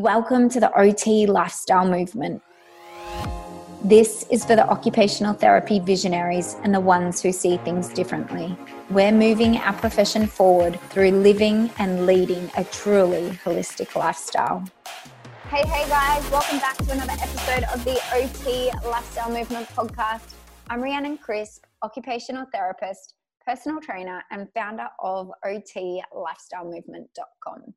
Welcome to the OT lifestyle movement. This is for the occupational therapy visionaries and the ones who see things differently. We're moving our profession forward through living and leading a truly holistic lifestyle. Hey, hey guys, welcome back to another episode of the OT Lifestyle Movement podcast. I'm Rhiannon Crisp, occupational therapist, personal trainer, and founder of OTLifestyleMovement.com.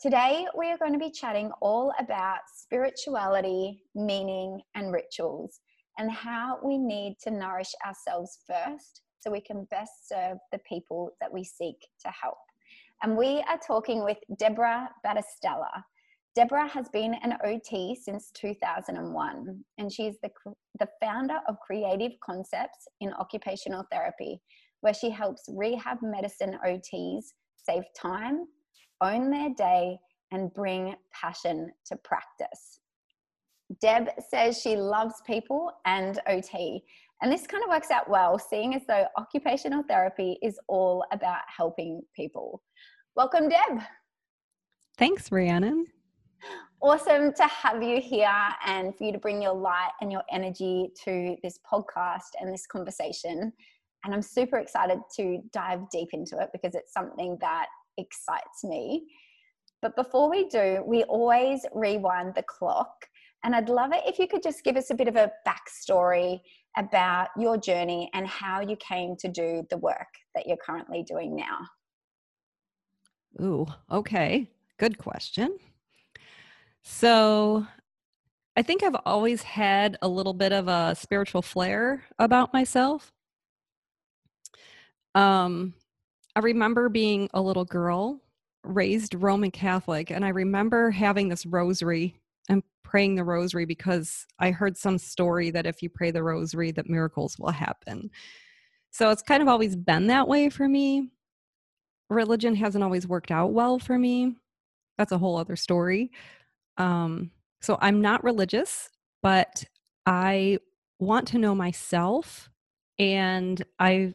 Today, we are going to be chatting all about spirituality, meaning, and rituals, and how we need to nourish ourselves first so we can best serve the people that we seek to help. And we are talking with Debra Battistella. Debra has been an OT since 2001, and she's the, the founder of Creative Concepts in Occupational Therapy, where she helps rehab medicine OTs save time, own their day, and bring passion to practice. Deb says she loves people and OT. And this kind of works out well, seeing as though occupational therapy is all about helping people. Welcome, Deb. Thanks, Rhiannon. Awesome to have you here and for you to bring your light and your energy to this podcast and this conversation. And I'm super excited to dive deep into it because it's something that excites me. But before we do, we always rewind the clock. And I'd love it if you could just give us a bit of a backstory about your journey and how you came to do the work that you're currently doing now. Ooh, okay. Good question. So, I think I've always had a little bit of a spiritual flair about myself. Um, I remember being a little girl, raised Roman Catholic, and I remember having this rosary and praying the rosary because I heard some story that if you pray the rosary that miracles will happen. So it's kind of always been that way for me. Religion hasn't always worked out well for me. That's a whole other story. Um, so I'm not religious, but I want to know myself and I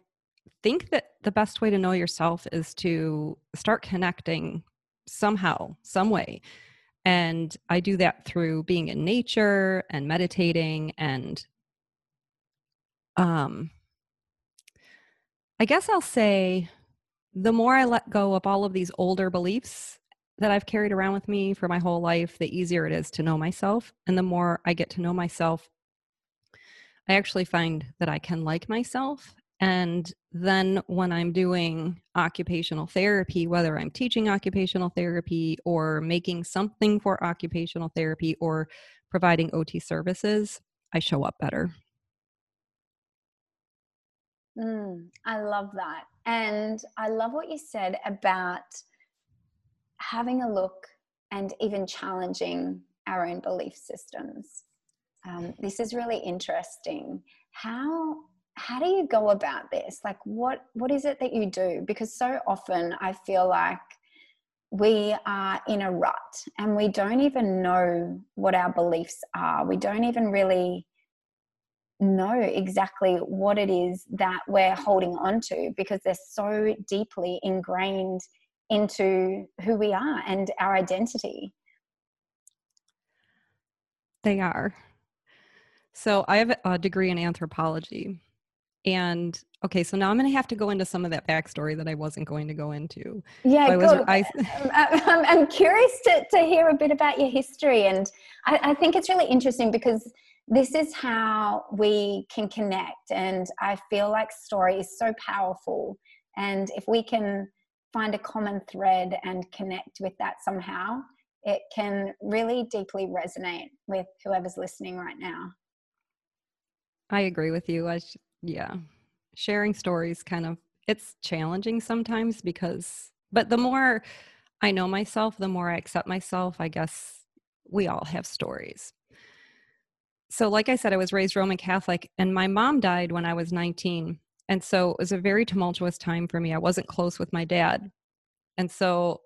think that the best way to know yourself is to start connecting somehow, some way. And I do that through being in nature and meditating and um I guess I'll say the more I let go of all of these older beliefs that I've carried around with me for my whole life, the easier it is to know myself. And the more I get to know myself, I actually find that I can like myself and then when I'm doing occupational therapy, whether I'm teaching occupational therapy or making something for occupational therapy or providing OT services, I show up better. Mm, I love that. And I love what you said about having a look and even challenging our own belief systems. Um, this is really interesting. How how do you go about this? Like what what is it that you do? Because so often i feel like we are in a rut and we don't even know what our beliefs are. We don't even really know exactly what it is that we're holding on to because they're so deeply ingrained into who we are and our identity. They are. So i have a degree in anthropology and okay, so now I'm going to have to go into some of that backstory that I wasn't going to go into. Yeah, I was, I, I'm, um, um, I'm, curious to, to hear a bit about your history. And I, I think it's really interesting because this is how we can connect. And I feel like story is so powerful. And if we can find a common thread and connect with that somehow, it can really deeply resonate with whoever's listening right now. I agree with you. I yeah. Sharing stories kind of it's challenging sometimes because but the more i know myself the more i accept myself i guess we all have stories. So like i said i was raised roman catholic and my mom died when i was 19 and so it was a very tumultuous time for me. I wasn't close with my dad. And so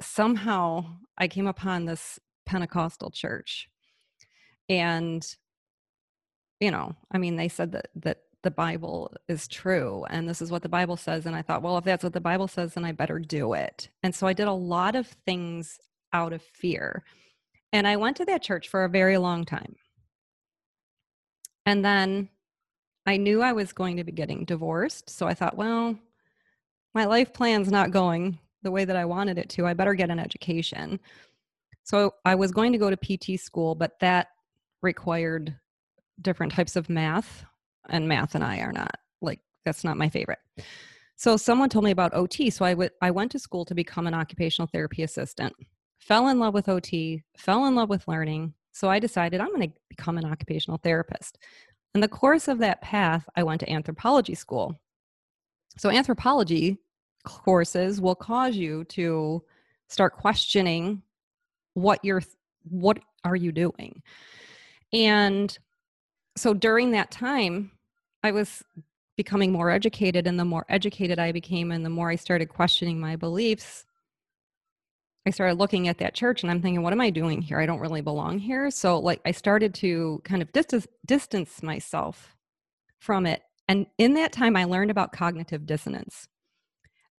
somehow i came upon this pentecostal church. And you know i mean they said that that the Bible is true and this is what the Bible says. And I thought, well, if that's what the Bible says, then I better do it. And so I did a lot of things out of fear. And I went to that church for a very long time. And then I knew I was going to be getting divorced. So I thought, well, my life plan's not going the way that I wanted it to. I better get an education. So I was going to go to PT school, but that required different types of math, and math and I are not like that's not my favorite. So someone told me about OT, so I, w- I went to school to become an occupational therapy assistant. Fell in love with OT, fell in love with learning. So I decided I'm going to become an occupational therapist. In the course of that path, I went to anthropology school. So anthropology courses will cause you to start questioning what you're what are you doing and so during that time i was becoming more educated and the more educated i became and the more i started questioning my beliefs i started looking at that church and i'm thinking what am i doing here? I don't really belong here. So like i started to kind of distance distance myself from it and in that time i learned about cognitive dissonance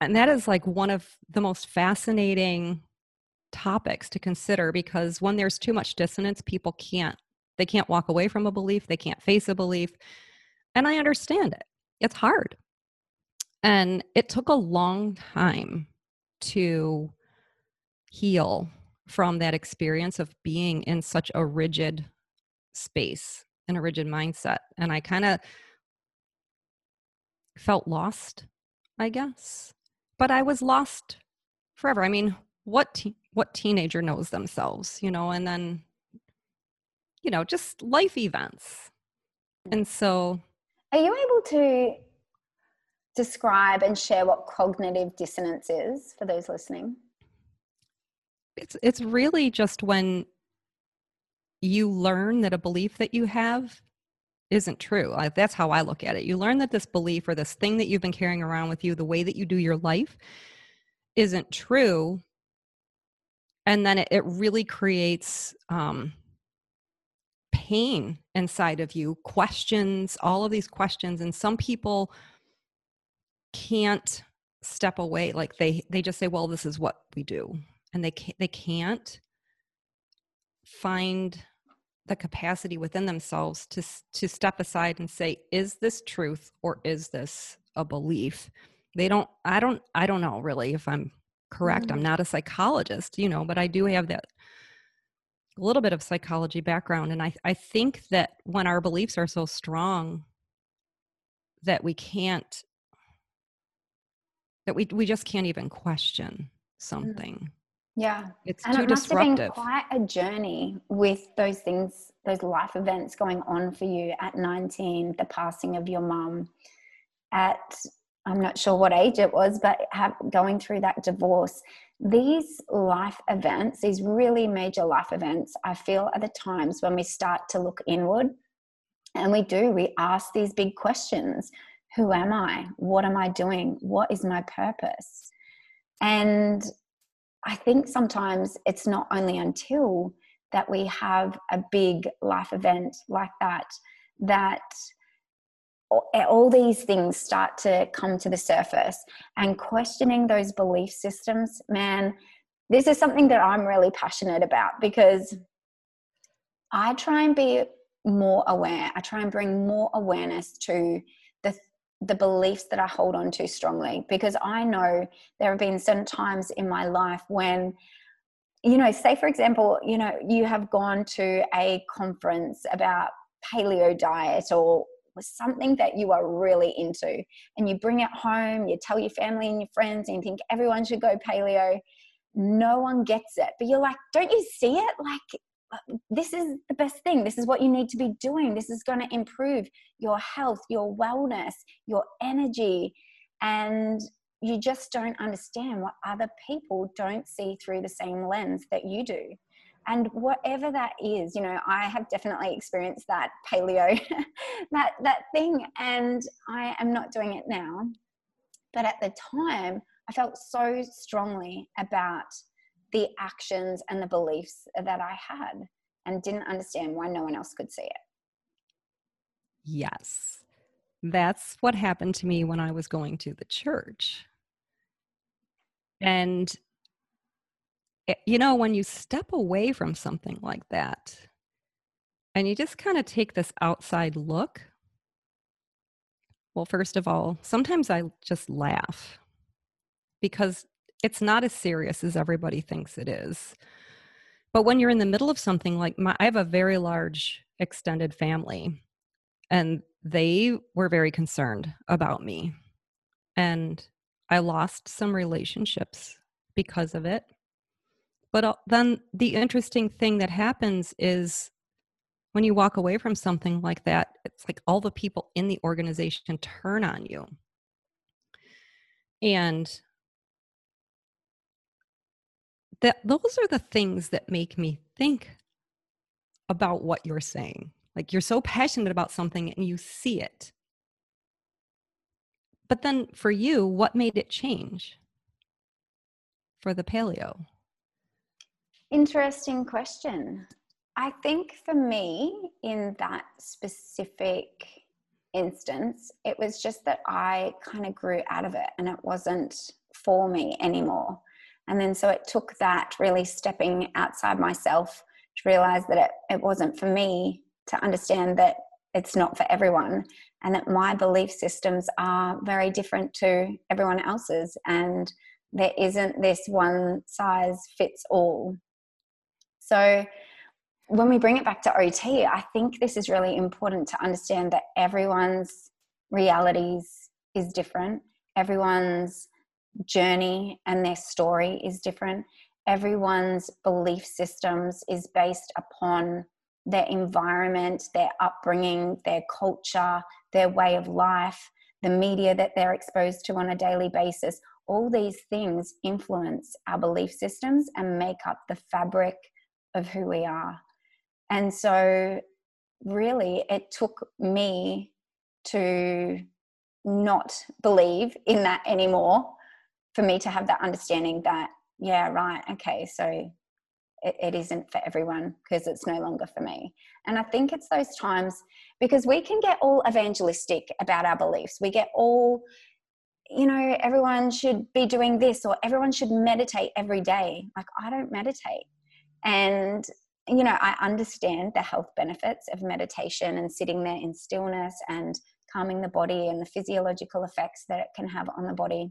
and that is like one of the most fascinating topics to consider because when there's too much dissonance people can't they can't walk away from a belief they can't face a belief and i understand it. It's hard. And it took a long time to heal from that experience of being in such a rigid space and a rigid mindset. And i kind of felt lost i guess. But I was lost forever. I mean, what te- what teenager knows themselves, you know, and then you know, just life events. And so are you able to describe and share what cognitive dissonance is for those listening? It's it's really just when you learn that a belief that you have isn't true. Like, that's how I look at it. You learn that this belief or this thing that you've been carrying around with you, the way that you do your life, isn't true. And then it, it really creates um, pain inside of you, questions, all of these questions. And some people can't step away. Like they they just say, well, this is what we do. And they can't, they can't find the capacity within themselves to to step aside and say is this truth or is this a belief they don't i don't i don't know really if i'm correct mm-hmm. i'm not a psychologist you know but i do have that a little bit of psychology background and i i think that when our beliefs are so strong that we can't that we we just can't even question mm. something yeah. It's and too it must disruptive. have been quite a journey with those things, those life events going on for you at 19, the passing of your mum at I'm not sure what age it was, but have, going through that divorce. These life events, these really major life events, I feel are the times when we start to look inward and we do, we ask these big questions Who am I? What am I doing? What is my purpose? And I think sometimes it's not only until that we have a big life event like that that Eh, all these things start to come to the surface. And questioning those belief systems man this is something that i'm really passionate about because i try and be more aware. I try and bring more awareness to the beliefs that I hold on to strongly because I know there have been certain times in my life when you know say for example you know you have gone to a conference about paleo diet or something that you are really into and you bring it home you tell your family and your friends and you think everyone should go paleo no one gets it but you're like don't you see it like this is the best thing. This is what you need to be doing. This is going to improve your health, your wellness, your energy. And you just don't understand what other people don't see through the same lens that you do. And whatever that is, you know, I have definitely experienced that paleo, that that thing, and I am not doing it now. But at the time, I felt so strongly about the actions and the beliefs that I had and didn't understand why no one else could see it. Yes. That's what happened to me when I was going to the church. And Eh, you know, when you step away from something like that and you just kind of take this outside look, well, first of all, sometimes I just laugh because it's not as serious as everybody thinks it is. But when you're in the middle of something like my, I have a very large extended family, and they were very concerned about me. And I lost some relationships because of it. But uh, then the interesting thing that happens is when you walk away from something like that, it's like all the people in the organization turn on you. And that those are the things that make me think about what you're saying. Like you're so passionate about something and you see it. But then for you, what made it change for the paleo? Interesting question. I think for me, in that specific instance, it was just that I kind of grew out of it and it wasn't for me anymore. And then so it took that really stepping outside myself to realize that it, it wasn't for me to understand that it's not for everyone and that my belief systems are very different to everyone else's and there isn't this one size fits all. So when we bring it back to OT, I think this is really important to understand that everyone's realities is different. Everyone's journey and their story is different. Everyone's belief systems is based upon their environment, their upbringing, their culture, their way of life, the media that they're exposed to on a daily basis. All these things influence our belief systems and make up the fabric of who we are. And so, really, it took me to not believe in that anymore for me to have that understanding that, yeah, right, okay, so it, it isn't for everyone because it's no longer for me. And I think it's those times because we can get all evangelistic about our beliefs. We get all, you know, everyone should be doing this or everyone should meditate every day. Like, I don't meditate. And you know, I understand the health benefits of meditation and sitting there in stillness and calming the body and the physiological effects that it can have on the body.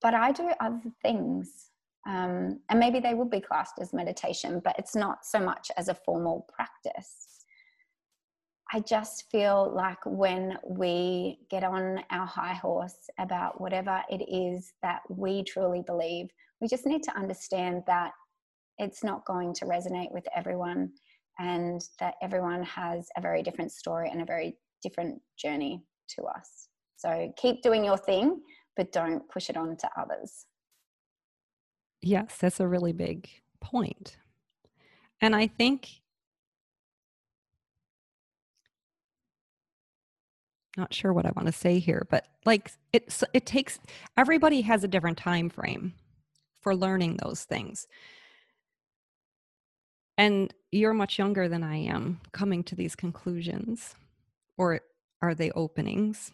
But I do other things. Um, and maybe they would be classed as meditation, but it's not so much as a formal practice. I just feel like when we get on our high horse about whatever it is that we truly believe, we just need to understand that it's not going to resonate with everyone and that everyone has a very different story and a very different journey to us. So keep doing your thing, but don't push it on to others. Yes, that's a really big point. And I think not sure what I want to say here, but like it it takes everybody has a different time frame for learning those things and you're much younger than I am coming to these conclusions. Or are they openings?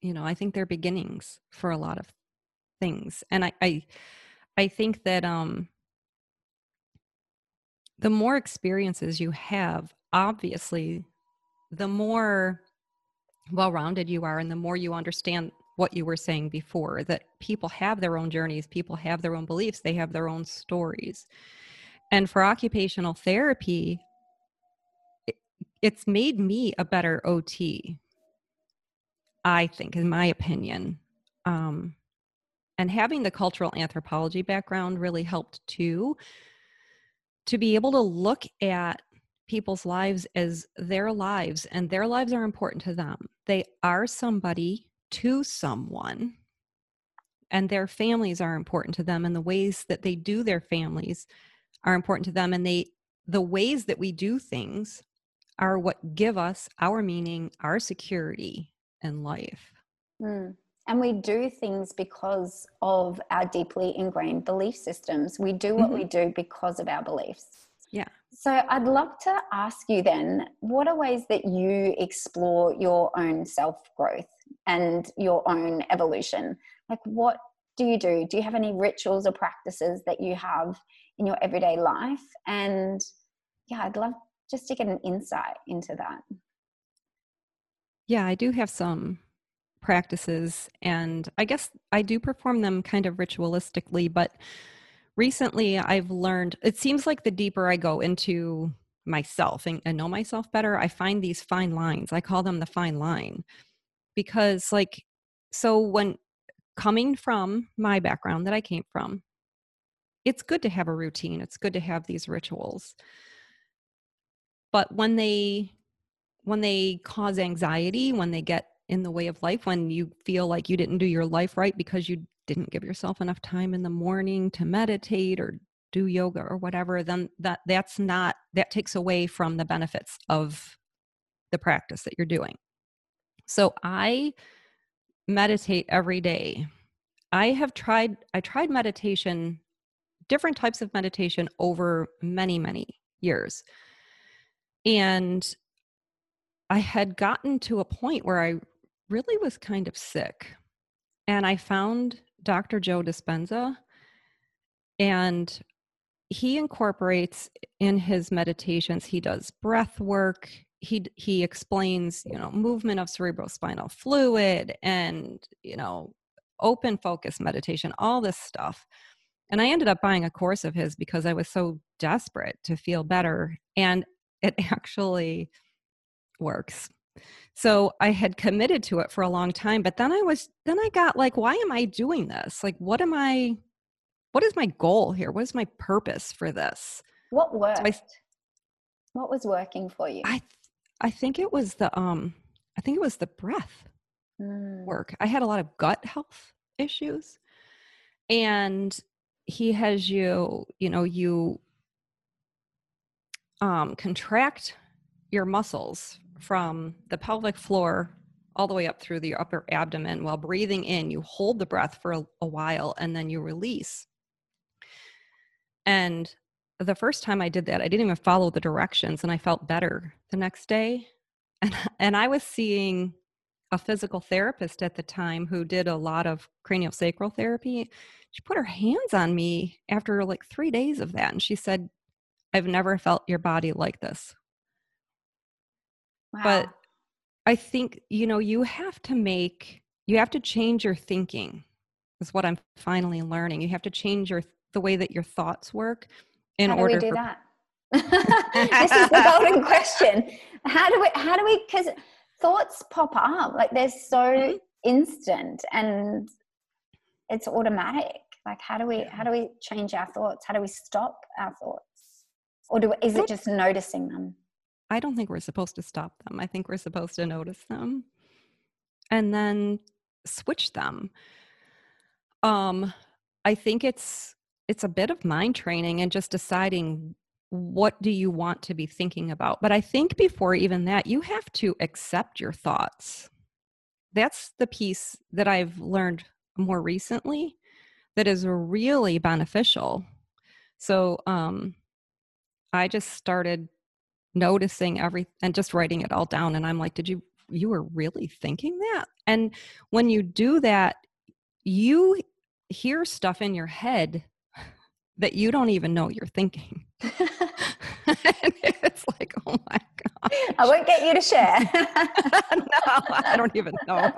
You know, I think they're beginnings for a lot of things. And I I, I think that um the more experiences you have, obviously, the more well rounded you are and the more you understand what you were saying before that people have their own journeys, people have their own beliefs, they have their own stories. And for occupational therapy, it's made me a better OT, I think, in my opinion. Um, and having the cultural anthropology background really helped too, to be able to look at people's lives as their lives, and their lives are important to them. They are somebody to someone, and their families are important to them, and the ways that they do their families are important to them and they the ways that we do things are what give us our meaning our security in life mm. and we do things because of our deeply ingrained belief systems we do what mm-hmm. we do because of our beliefs yeah so i'd love to ask you then what are ways that you explore your own self growth and your own evolution like what do you do? Do you have any rituals or practices that you have in your everyday life? And yeah, I'd love just to get an insight into that. Yeah, I do have some practices, and I guess I do perform them kind of ritualistically, but recently I've learned it seems like the deeper I go into myself and, and know myself better, I find these fine lines. I call them the fine line because, like, so when coming from my background that I came from, it's good to have a routine, it's good to have these rituals. But when they when they cause anxiety, when they get in the way of life, when you feel like you didn't do your life right because you didn't give yourself enough time in the morning to meditate or do yoga or whatever, then that that's not that takes away from the benefits of the practice that you're doing. So I meditate every day. I have tried I tried meditation different types of meditation over many many years. And I had gotten to a point where I really was kind of sick. And I found Dr. Joe Dispenza, and he incorporates in his meditations, he does breath work. He, he explains, you know, movement of cerebrospinal fluid and, you know, open focus meditation, all this stuff. And I ended up buying a course of his because I was so desperate to feel better. And it actually works. So I had committed to it for a long time, but then I was then I got like why am I doing this? Like what am I what is my goal here? What is my purpose for this? What worked? So I, what was working for you? I I think it was the um I think it was the breath mm. work. I had a lot of gut health issues. And he has you, you know, you um contract your muscles from the pelvic floor all the way up through the upper abdomen. While breathing in you hold the breath for a, a, while and then you release. And the first time i did that i didn't even follow the directions and i felt better the next day. And and i was seeing a physical therapist at the time who did a lot of craniosacral therapy she put her hands on me after like 3 days of that and she said i've never felt your body like this but I think, you know, you have to make, you have to change your thinking, is what I'm finally learning. You have to change your, the way that your thoughts work in How order do we do for, that? this is the golden question. How do we, how do we, because thoughts pop up, like they're so mm-hmm. instant and it's automatic. Like, how do we, how do we change our thoughts? How do we stop our thoughts? Or do, is it just noticing them? I don't think we're supposed to stop them. I think we're supposed to notice them and then switch them. Um, I think it's it's a bit of mind training and just deciding what do you want to be thinking about. But I think before even that, you have to accept your thoughts. That's the piece that I've learned more recently that is really beneficial. So um I just started noticing every and just writing it all down and i'm like did you you were really thinking that and when you do that you hear stuff in your head that you don't even know you're thinking it's like oh my god i won't get you to share no i don't even know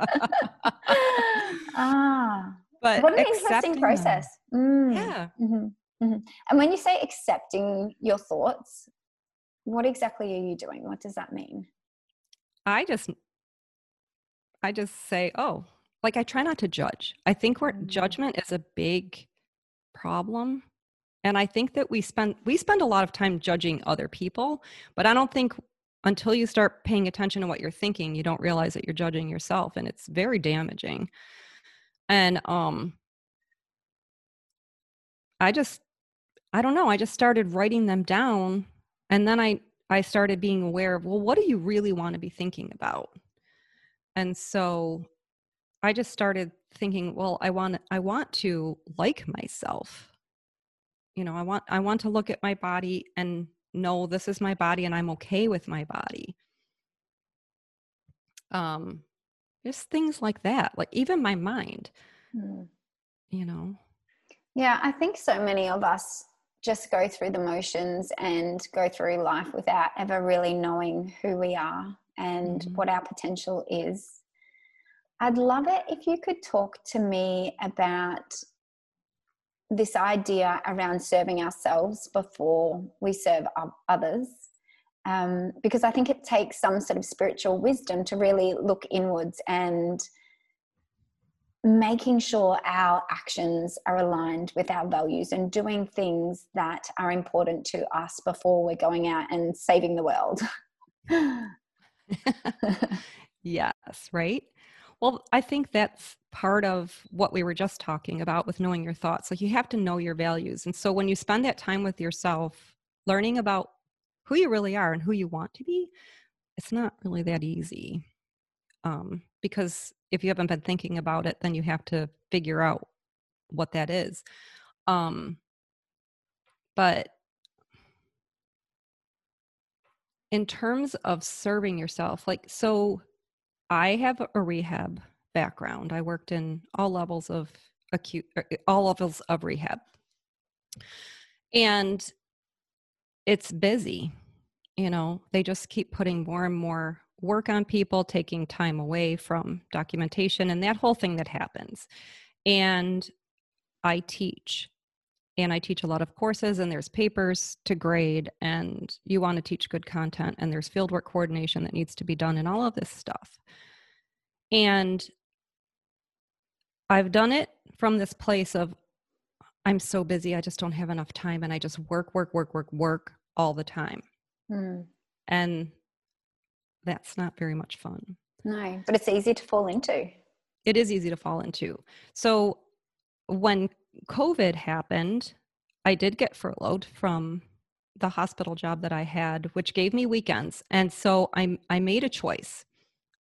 ah but what an interesting process mm. yeah mm-hmm. Mm-hmm. and when you say accepting your thoughts what exactly are you doing? What does that mean? I just I just say, "Oh, like I try not to judge." I think where mm-hmm. judgment is a big problem. And I think that we spend we spend a lot of time judging other people, but I don't think until you start paying attention to what you're thinking, you don't realize that you're judging yourself and it's very damaging. And um I just I don't know, I just started writing them down and then i i started being aware of well what do you really want to be thinking about and so i just started thinking well i want i want to like myself you know i want i want to look at my body and know this is my body and i'm okay with my body um just things like that like even my mind mm. you know yeah i think so many of us just go through the motions and go through life without ever really knowing who we are and mm-hmm. what our potential is i'd love it if you could talk to me about this idea around serving ourselves before we serve others um, because I think it takes some sort of spiritual wisdom to really look inwards and making sure our actions are aligned with our values and doing things that are important to us before we're going out and saving the world. yes, right? Well, I think that's part of what we were just talking about with knowing your thoughts. Like you have to know your values. And so when you spend that time with yourself, learning about who you really are and who you want to be, it's not really that easy. Um, because if you haven't been thinking about it, then you have to figure out what that is. Um, but in terms of serving yourself, like, so I have a rehab background. I worked in all levels of acute, er, all levels of rehab. And it's busy. You know, they just keep putting more and more work on people, taking time away from documentation and that whole thing that happens. And I teach and I teach a lot of courses and there's papers to grade and you want to teach good content and there's fieldwork coordination that needs to be done and all of this stuff. And I've done it from this place of I'm so busy, I just don't have enough time and I just work, work, work, work, work all the time. Mm. And that's not very much fun. No, but it's easy to fall into. It is easy to fall into. So when COVID happened, I did get furloughed from the hospital job that I had, which gave me weekends. And so I, I made a choice.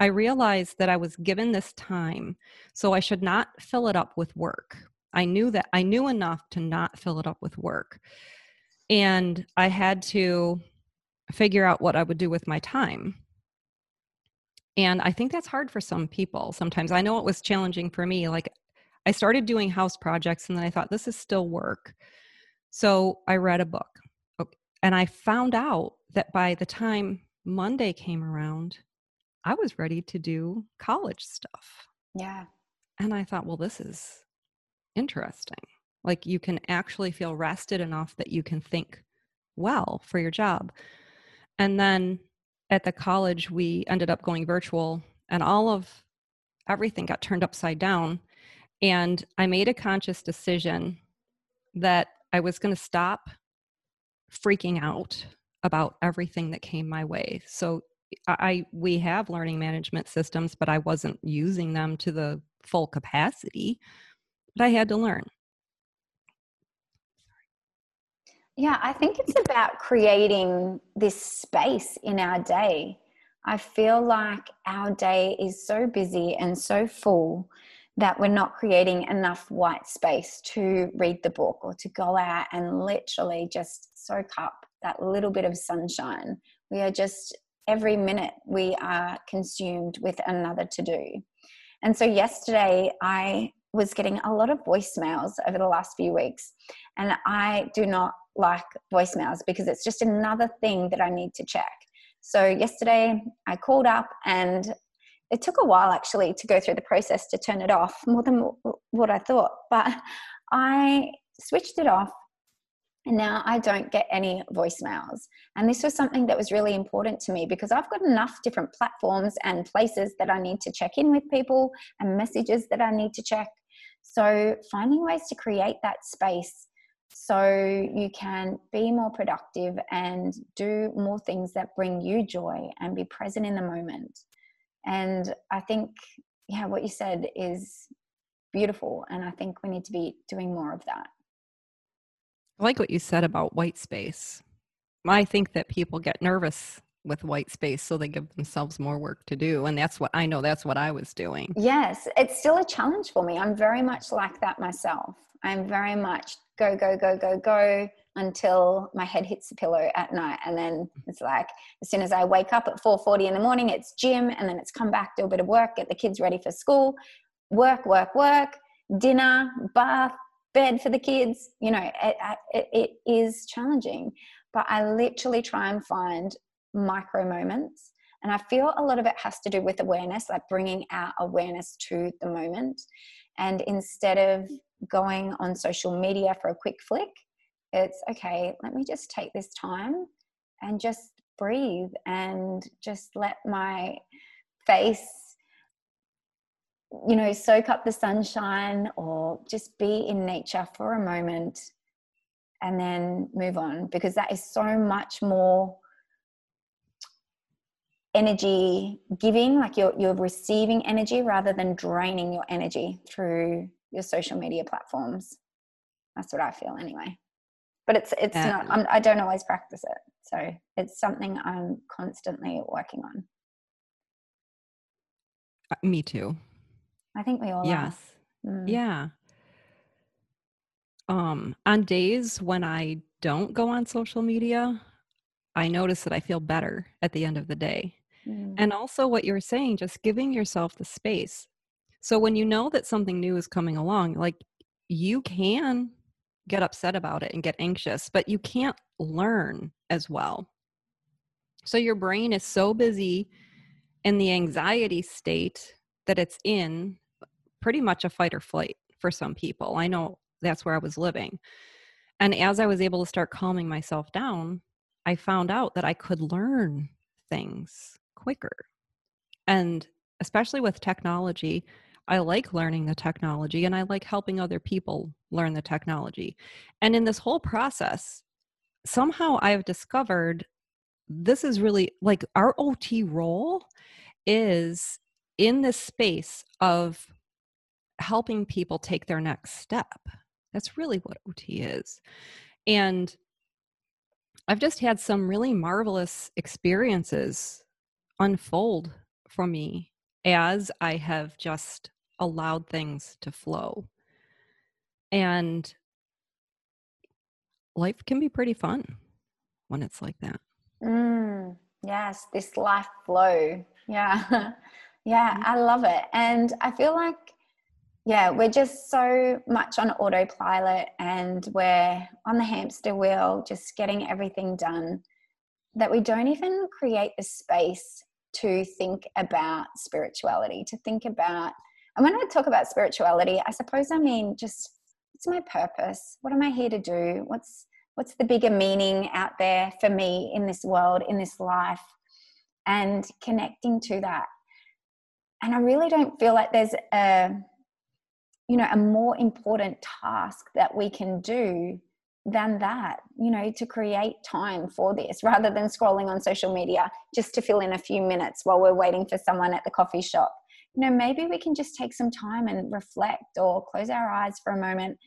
I realized that I was given this time, so I should not fill it up with work. I knew that I knew enough to not fill it up with work. And I had to figure out what I would do with my time. And I think that's hard for some people sometimes. I know it was challenging for me. Like I started doing house projects and then I thought, this is still work. So I read a book. And I found out that by the time Monday came around, I was ready to do college stuff. Yeah. And I thought, well, this is interesting. Like you can actually feel rested enough that you can think well for your job. And then at the college, we ended up going virtual, and all of everything got turned upside down. And I made a conscious decision that I was going to stop freaking out about everything that came my way. So I we have learning management systems, but I wasn't using them to the full capacity. But I had to mm-hmm. learn. Yeah, I think it's about creating this space in our day. I feel like our day is so busy and so full that we're not creating enough white space to read the book or to go out and literally just soak up that little bit of sunshine. We are just, every minute, we are consumed with another to do. And so, yesterday, I was getting a lot of voicemails over the last few weeks. And I do not like voicemails because it's just another thing that I need to check. So, yesterday I called up and it took a while actually to go through the process to turn it off, more than what I thought. But I switched it off and now I don't get any voicemails. And this was something that was really important to me because I've got enough different platforms and places that I need to check in with people and messages that I need to check. So, finding ways to create that space so you can be more productive and do more things that bring you joy and be present in the moment. And I think, yeah, what you said is beautiful. And I think we need to be doing more of that. I like what you said about white space. I think that people get nervous with white space so they give themselves more work to do and that's what i know that's what i was doing. Yes it's still a challenge for me. I'm very much like that myself. I'm very much go go go go go until my head hits the pillow at night and then it's like as soon as i wake up at 4.40 in the morning it's gym and then it's come back do a bit of work get the kids ready for school work work work dinner, bath, bed for the kids. You know, it, uh, it, it is challenging, but I literally try and find micro moments. And I feel a lot of it has to do with awareness, like bringing out awareness to the moment. And instead of going on social media for a quick flick, it's okay, let me just take this time and just breathe and just let my face you know soak up the sunshine or just be in nature for a moment and then move on because that is so much more energy giving like you're you're receiving energy rather than draining your energy through your social media platforms. That's what i feel anyway. But it's it's yeah. not I'm, i do not always practice it. So it's something i'm constantly working on. Uh, me too i think we all yes mm. yeah um on days when i don't go on social media i notice that i feel better at the end of the day Mm. And also, what you're saying, just giving yourself the space. So, when you know that something new is coming along, like you can get upset about it and get anxious, but you can't learn as well. So, your brain is so busy in the anxiety state that it's in pretty much a fight or flight for some people. I know that's where I was living. And as I was able to start calming myself down, I found out that I could learn things quicker. And especially with technology, I like learning the technology and I like helping other people learn the technology. And in this whole process, somehow I've discovered this is really like our OT role is in this space of helping people take their next step. That's really what OT is. And I've just had some really marvelous experiences unfold for me as I have just allowed things to flow. And life can be pretty fun when it's like that. Mm, yes, this life flow. Yeah. yeah, mm-hmm. I love it. And I feel like, yeah, we're just so much on autopilot and we're on the hamster wheel, just getting everything done that we don't even create the space to think about spirituality, to think about, and when I talk about spirituality, I suppose I mean just what's my purpose? What am I here to do? What's what's the bigger meaning out there for me in this world, in this life, and connecting to that. And I really don't feel like there's a you know a more important task that we can do than that you know to create time for this rather than scrolling on social media just to fill in a few minutes while we're waiting for someone at the coffee shop. You know maybe we can just take some time and reflect or close our eyes for a moment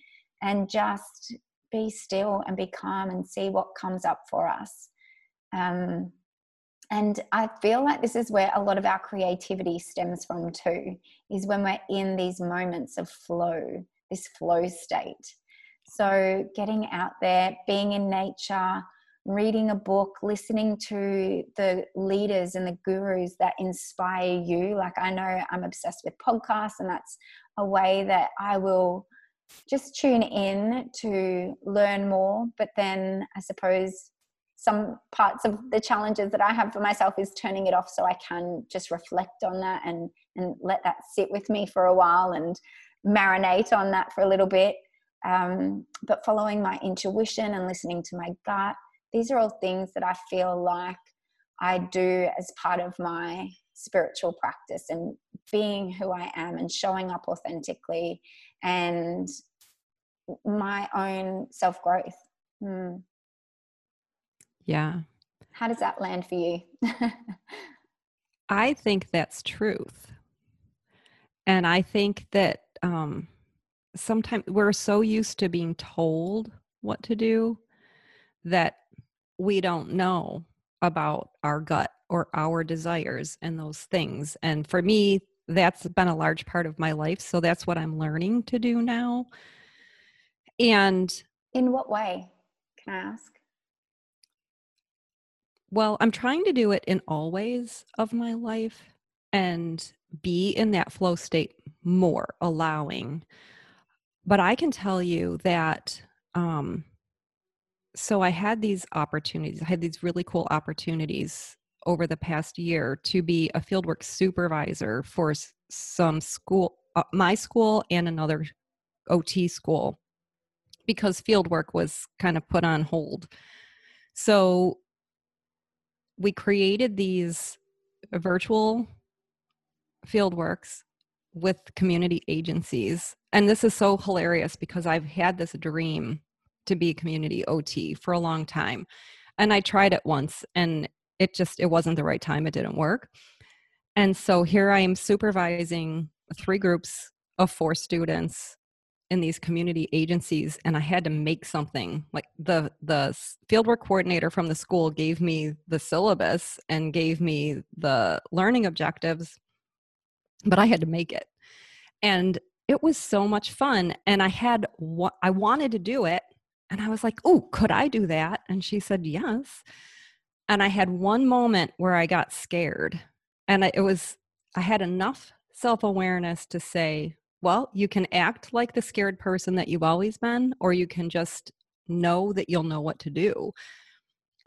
and just be still and be calm and see what comes up for us. Um, and i feel like this is where a lot of our creativity stems from too is when we're in these moments of flow this flow state so, getting out there, being in nature, reading a book, listening to the leaders and the gurus that inspire you. Like, I know I'm obsessed with podcasts, and that's a way that I will just tune in to learn more. But then I suppose some parts of the challenges that I have for myself is turning it off so I can just reflect on that and and let that sit with me for a while and marinate on that for a little bit um, but following my intuition and listening to my gut, these are all things that I feel like I do as part of my spiritual practice and being who I am and showing up authentically and my own self growth. Hmm. Yeah. How does that land for you? I think that's truth. And I think that um, sometimes we're so used to being told what to do that we don't know about our gut or our desires and those things. And for me, that's been a large part of my life. So that's what I'm learning to do now. And in what way, can I ask? Well, I'm trying to do it in all ways of my life and be in that flow state more, allowing but I can tell you that um, so I had these opportunities, I had these really cool opportunities over the past year to be a fieldwork supervisor for some school, uh, my school and another OT school because fieldwork was kind of put on hold. So we created these virtual fieldworks with community agencies. And this is so hilarious because I've had this dream to be community OT for a long time. And I tried it once and it just it wasn't the right time. It didn't work. And so here I am supervising three groups of four students in these community agencies and I had to make something. Like the the fieldwork coordinator from the school gave me the syllabus and gave me the learning objectives, but I had to make it. And it was so much fun and I had what I wanted to do it and I was like, "Oh, could I do that?" And she said, "Yes." And I had one moment where I got scared. And it was I had enough self-awareness to say, well, you can act like the scared person that you've always been, or you can just know that you'll know what to do.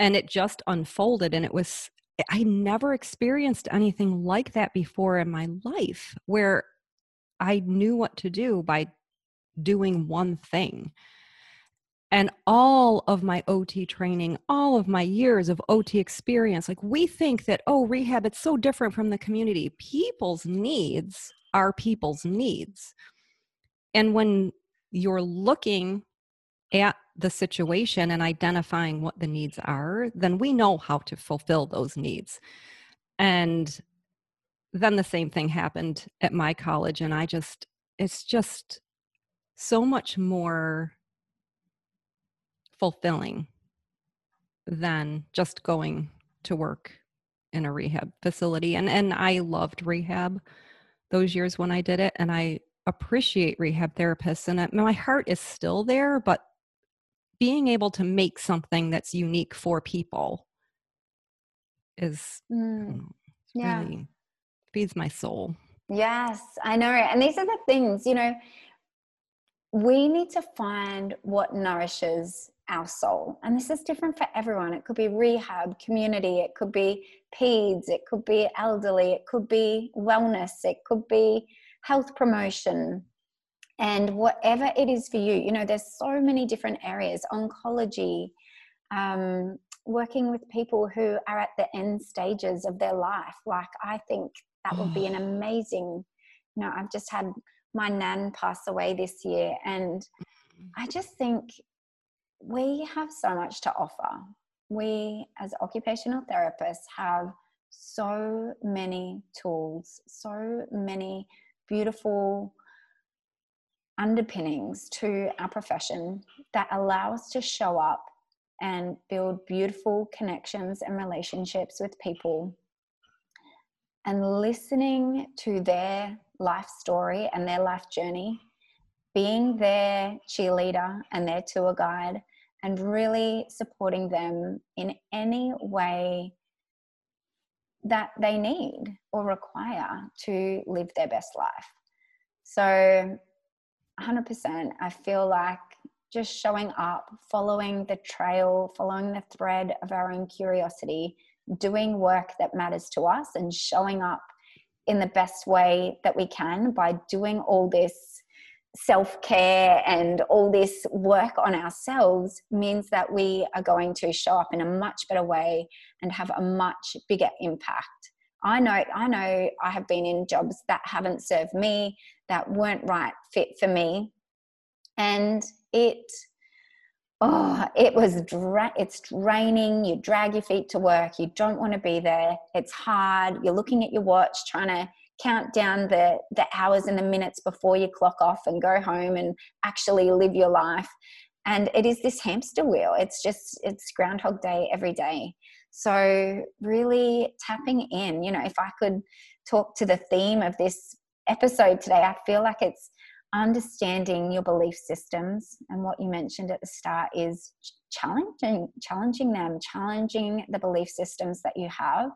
And it just unfolded. And it was, I never experienced anything like that before in my life where I knew what to do by doing one thing. And all of my OT training, all of my years of OT experience, like we think that, oh, rehab, it's so different from the community. People's needs are people's needs. And when you're looking at the situation and identifying what the needs are, then we know how to fulfill those needs. And then the same thing happened at my college. And I just, it's just so much more fulfilling than just going to work in a rehab facility. And, and I loved rehab those years when I did it, and I appreciate rehab therapists, and my heart is still there, but being able to make something that's unique for people is mm. yeah. really feeds my soul. Yes, I know. And these are the things, you know, we need to find what nourishes our soul. And this is different for everyone. It could be rehab, community, it could be peds, it could be elderly, it could be wellness, it could be health promotion. And whatever it is for you, you know, there's so many different areas oncology, um, working with people who are at the end stages of their life. Like, I think that would be an amazing, you know, I've just had my nan pass away this year. And I just think we have so much to offer. We, as occupational therapists, have so many tools, so many beautiful underpinnings to our profession that allow us to show up and build beautiful connections and relationships with people. And listening to their life story and their life journey, being their cheerleader and their tour guide, and really supporting them in any way that they need or require to live their best life. So, 100%, I feel like just showing up, following the trail, following the thread of our own curiosity, doing work that matters to us, and showing up in the best way that we can by doing all this self care and all this work on ourselves means that we are going to show up in a much better way and have a much bigger impact. I know, I know I have been in jobs that haven't served me, that weren't right fit for me. And it, oh, it was, dra- it's draining. You drag your feet to work. You don't want to be there. It's hard. You're looking at your watch, trying to count down the the hours and the minutes before you clock off and go home and actually live your life. And it is this hamster wheel. It's just it's groundhog day every day. So really tapping in you know if i could talk to the theme of this episode today i feel like it's understanding your belief systems. And what you mentioned at the start is challenging challenging them challenging the belief systems that you have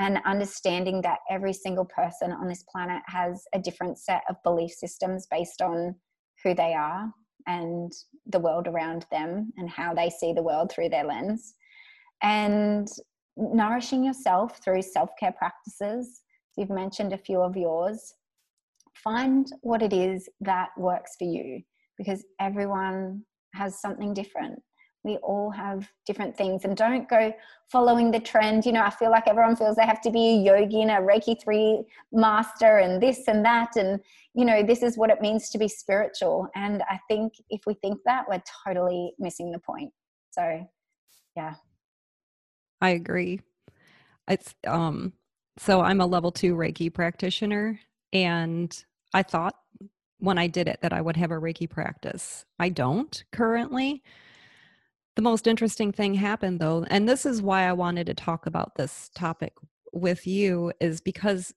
and understanding that every single person on this planet has a different set of belief systems based on who they are and the world around them and how they see the world through their lens. And nourishing yourself through self care practices. You've mentioned a few of yours. Find what it is that works for you because everyone has something different we all have different things and don't go following the trend. You know i feel like everyone feels they have to be a yogi and a reiki 3 master and this and that and you know this is what it means to be spiritual. And i think if we think that we're totally missing the point. So yeah. I agree. It's um so i'm a level 2 reiki practitioner and i thought when i did it that i would have a reiki practice. I don't currently the most interesting thing happened though, and this is why I wanted to talk about this topic with you, is because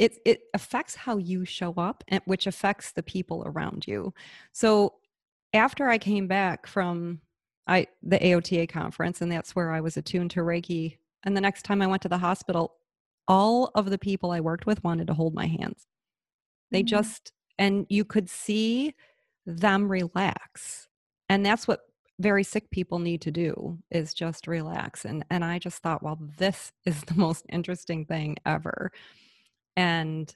it it affects how you show up and which affects the people around you. So after I came back from I the AOTA conference and that's where I was attuned to Reiki and the next time I went to the hospital all of the people I worked with wanted to hold my hands. They mm-hmm. just and you could see them relax. And that's what very sick people need to do is just relax and and i just thought well this is the most interesting thing ever and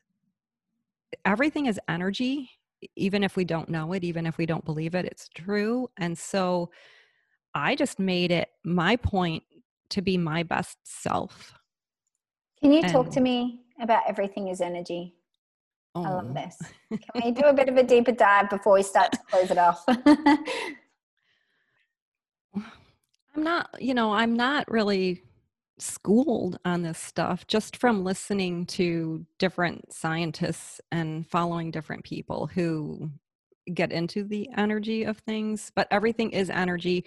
everything is energy even if we don't know it even if we don't believe it it's true and so i just made it my point to be my best self can you and, talk to me about everything is energy oh. i love oh. this can we do a bit of a deeper dive before we start to close it off I'm not, you know, I'm not really schooled on this stuff just from listening to different scientists and following different people who get into the energy of things but everything is energy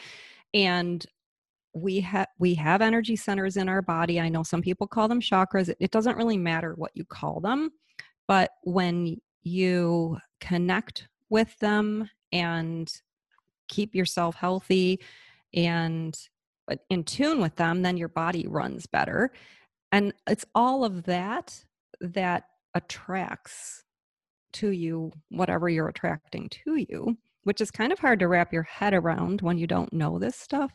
and we have we have energy centers in our body. I know some people call them chakras. It, it doesn't really matter what you call them but when you connect with them and keep yourself healthy and in tune with them, then your body runs better. And it's all of that that attracts to you whatever you're attracting to you, which is kind of hard to wrap your head around when you don't know this stuff.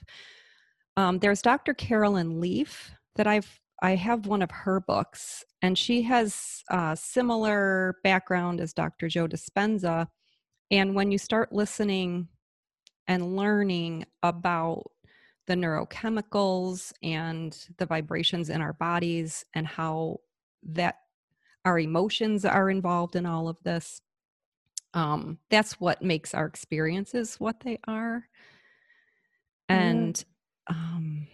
Um, there's Dr. Carolyn Leaf that I've I have one of her books, and she has a similar background as Dr. Joe Dispenza. And when you start listening and learning about the neurochemicals and the vibrations in our bodies and how that our emotions are involved in all of this. Um, that's what makes our experiences what they are. Mm-hmm. and um,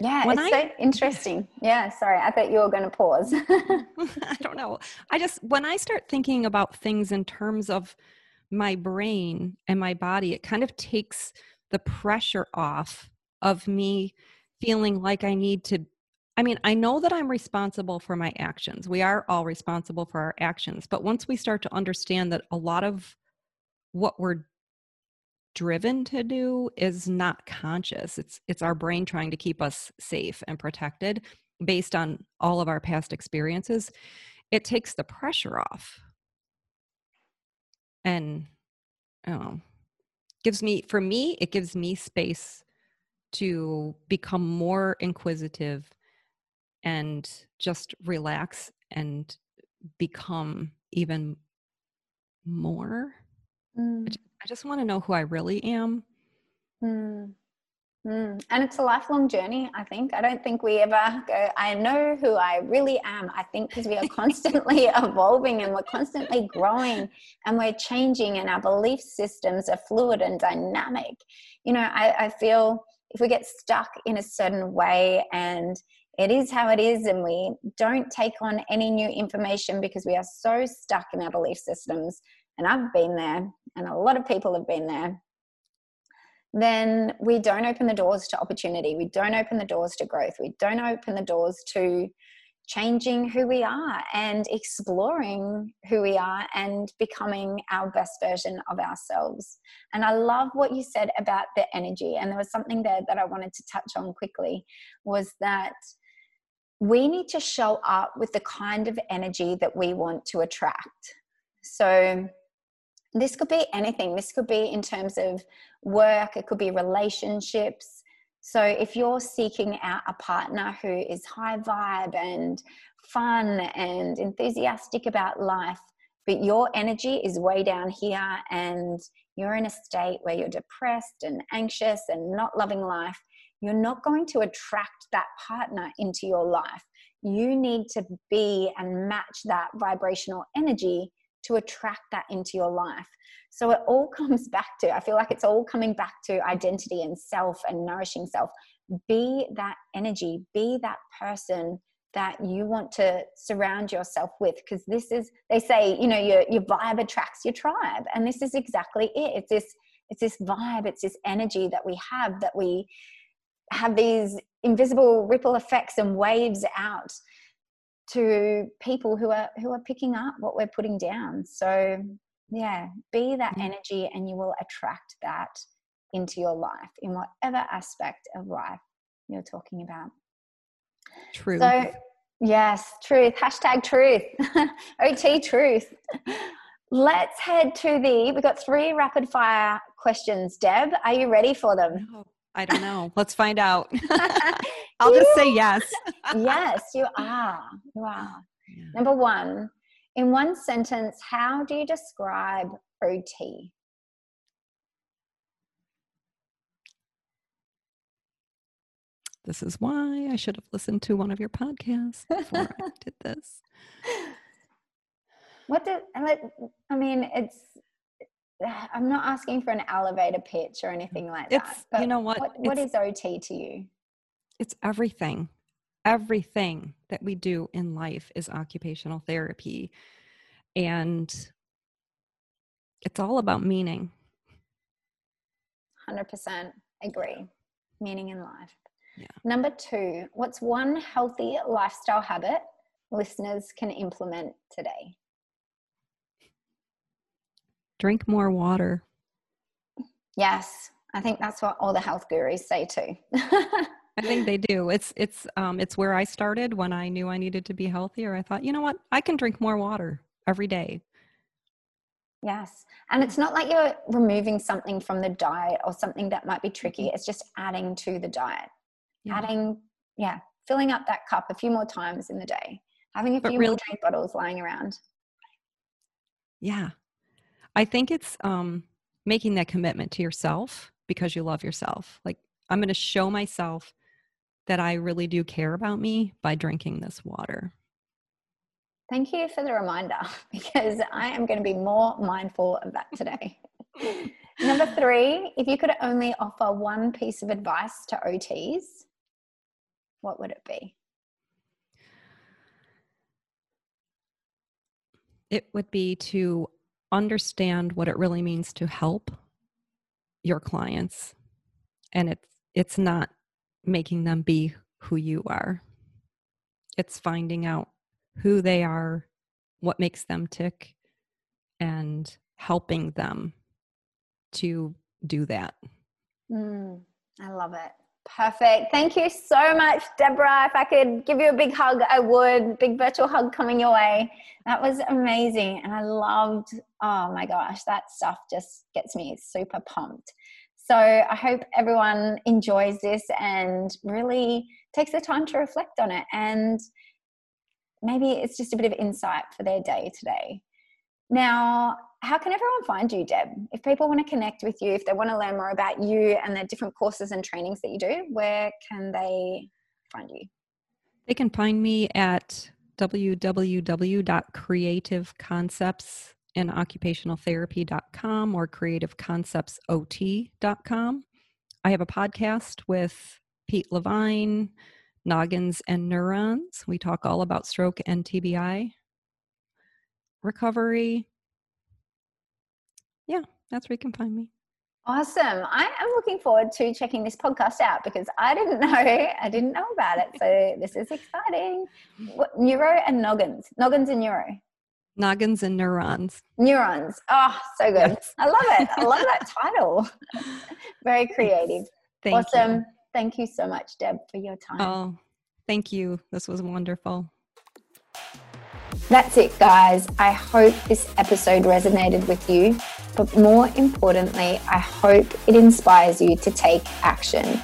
yeah it's I, so interesting. Yeah sorry i thought you were going to pause. I don't know. I just when i start thinking about things in terms of my brain and my body, it kind of takes the pressure off of me feeling like I need to. I mean, I know that I'm responsible for my actions. We are all responsible for our actions. But once we start to understand that a lot of what we're driven to do is not conscious it's it's our brain trying to keep us safe and protected based on all of our past experiences it takes the pressure off and um, gives me for me it gives me space to become more inquisitive and just relax and become even more mm. I, just, want to know who i really am mm. Mm. And it's a lifelong journey, I think. I don't think we ever go, I know who I really am. I think because we are constantly evolving and we're constantly growing and we're changing, and our belief systems are fluid and dynamic. You know, I, I feel if we get stuck in a certain way and it is how it is, and we don't take on any new information because we are so stuck in our belief systems. And I've been there, and a lot of people have been there then we don't open the doors to opportunity. We don't open the doors to growth. We don't open the doors to changing who we are and exploring who we are and becoming our best version of ourselves. And I love what you said about the energy. And there was something there that I wanted to touch on quickly was that we need to show up with the kind of energy that we want to attract. So this could be anything. This could be in terms of work, it could be relationships. So if you're seeking out a partner who is high vibe and fun and enthusiastic about life, but your energy is way down here and you're in a state where you're depressed and anxious and not loving life, you're not going to attract that partner into your life. You need to be and match that vibrational energy to attract that into your life. So it all comes back to, I feel like it's all coming back to identity and self and nourishing self. Be that energy, be that person that you want to surround yourself with because this is they say you know your your vibe attracts your tribe and this is exactly it it's this it's this vibe it's this energy that we have that we have these invisible ripple effects and waves out to people who are who are picking up what we're putting down so yeah be that mm. energy and you will attract that into your life in whatever aspect of life you're talking about truth So, yes, truth. Hashtag truth. OT truth. Let's head to the. We've got three rapid fire questions. Deb, are you ready for them? I don't know. Let's find out. I'll just say yes. yes, you are. You are. Yeah. Number one, in one sentence, how do you describe OT? This is why I should have listened to one of your podcasts before I did this. What did I mean? It's I'm not asking for an elevator pitch or anything like it's, that. you know what? What, what is OT to you? It's everything. Everything that we do in life is occupational therapy. And it's all about meaning. 100% agree. Meaning in life. Yeah. Number two, what's one healthy lifestyle habit listeners can implement today? Drink more water. Yes, I think that's what all the health gurus say too. I think they do. It's it's um it's where I started when I knew I needed to be healthier. I thought, you know what? I can drink more water every day. Yes. And it's not like you're removing something from the diet or something that might be tricky. It's just adding to the diet yeah. adding, yeah, filling up that cup a few more times in the day, having a but few really, more drink bottles lying around. Yeah. I think it's um, making that commitment to yourself because you love yourself. Like, I'm going to show myself that I really do care about me by drinking this water. Thank you for the reminder because I am going to be more mindful of that today. Number three, if you could only offer one piece of advice to OTs, what would it be? It would be to understand what it really means to help your clients and it's it's not making them be who you are it's finding out who they are what makes them tick and helping them to do that mm, i love it Perfect. Thank you so much, Deborah. If I could give you a big hug, I would. Big virtual hug coming your way. That was amazing. And I loved, oh my gosh, that stuff just gets me super pumped. So I hope everyone enjoys this and really takes the time to reflect on it. And maybe it's just a bit of insight for their day today. Now, how can everyone find you, Deb? If people want to connect with you, if they want to learn more about you and the different courses and trainings that you do, where can they find you? They can find me at www.creativeconceptsandoccupationaltherapy.com or creativeconceptsot.com. I have a podcast with Pete Levine, Noggins and Neurons. We talk all about stroke and TBI recovery. Yeah, that's where you can find me. Awesome. I am looking forward to checking this podcast out because I didn't know I didn't know about it. So this is exciting. What, neuro and noggins. Noggins and neuro. Noggins and neurons. Neurons. Oh, so good. Yes. I love it. I love that title. Very creative. Thank awesome. You. Thank you so much, Deb, for your time. Oh, thank you. This was wonderful. That's it, guys. I hope this episode resonated with you. but more importantly, I hope it inspires you to take action.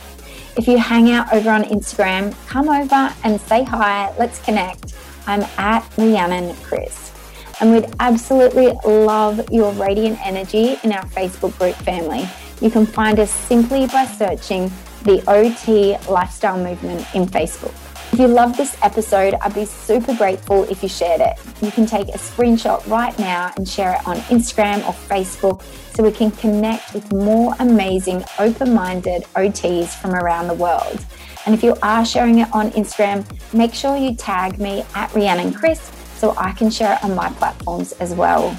If you hang out over on Instagram, come over and say hi. Let's connect. I'm at Rhiannon Chris. And we'd absolutely love your radiant energy in our Facebook group family. You can find us simply by searching the OT Lifestyle Movement in Facebook. If you love this episode, I'd be super grateful if you shared it. You can take a screenshot right now and share it on Instagram or Facebook so we can connect with more amazing, open minded OTs from around the world. And if you are sharing it on Instagram, make sure you tag me at Rhiannon Chris so I can share it on my platforms as well.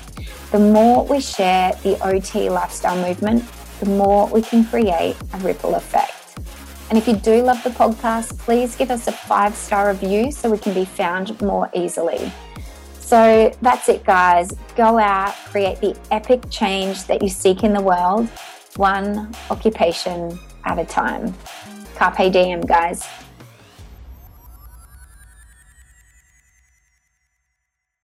The more we share the OT lifestyle movement, the more we can create a ripple effect. And if you do love the podcast, please give us a five star review so we can be found more easily. So that's it, guys. Go out, create the epic change that you seek in the world, one occupation at a time. Carpe diem, guys.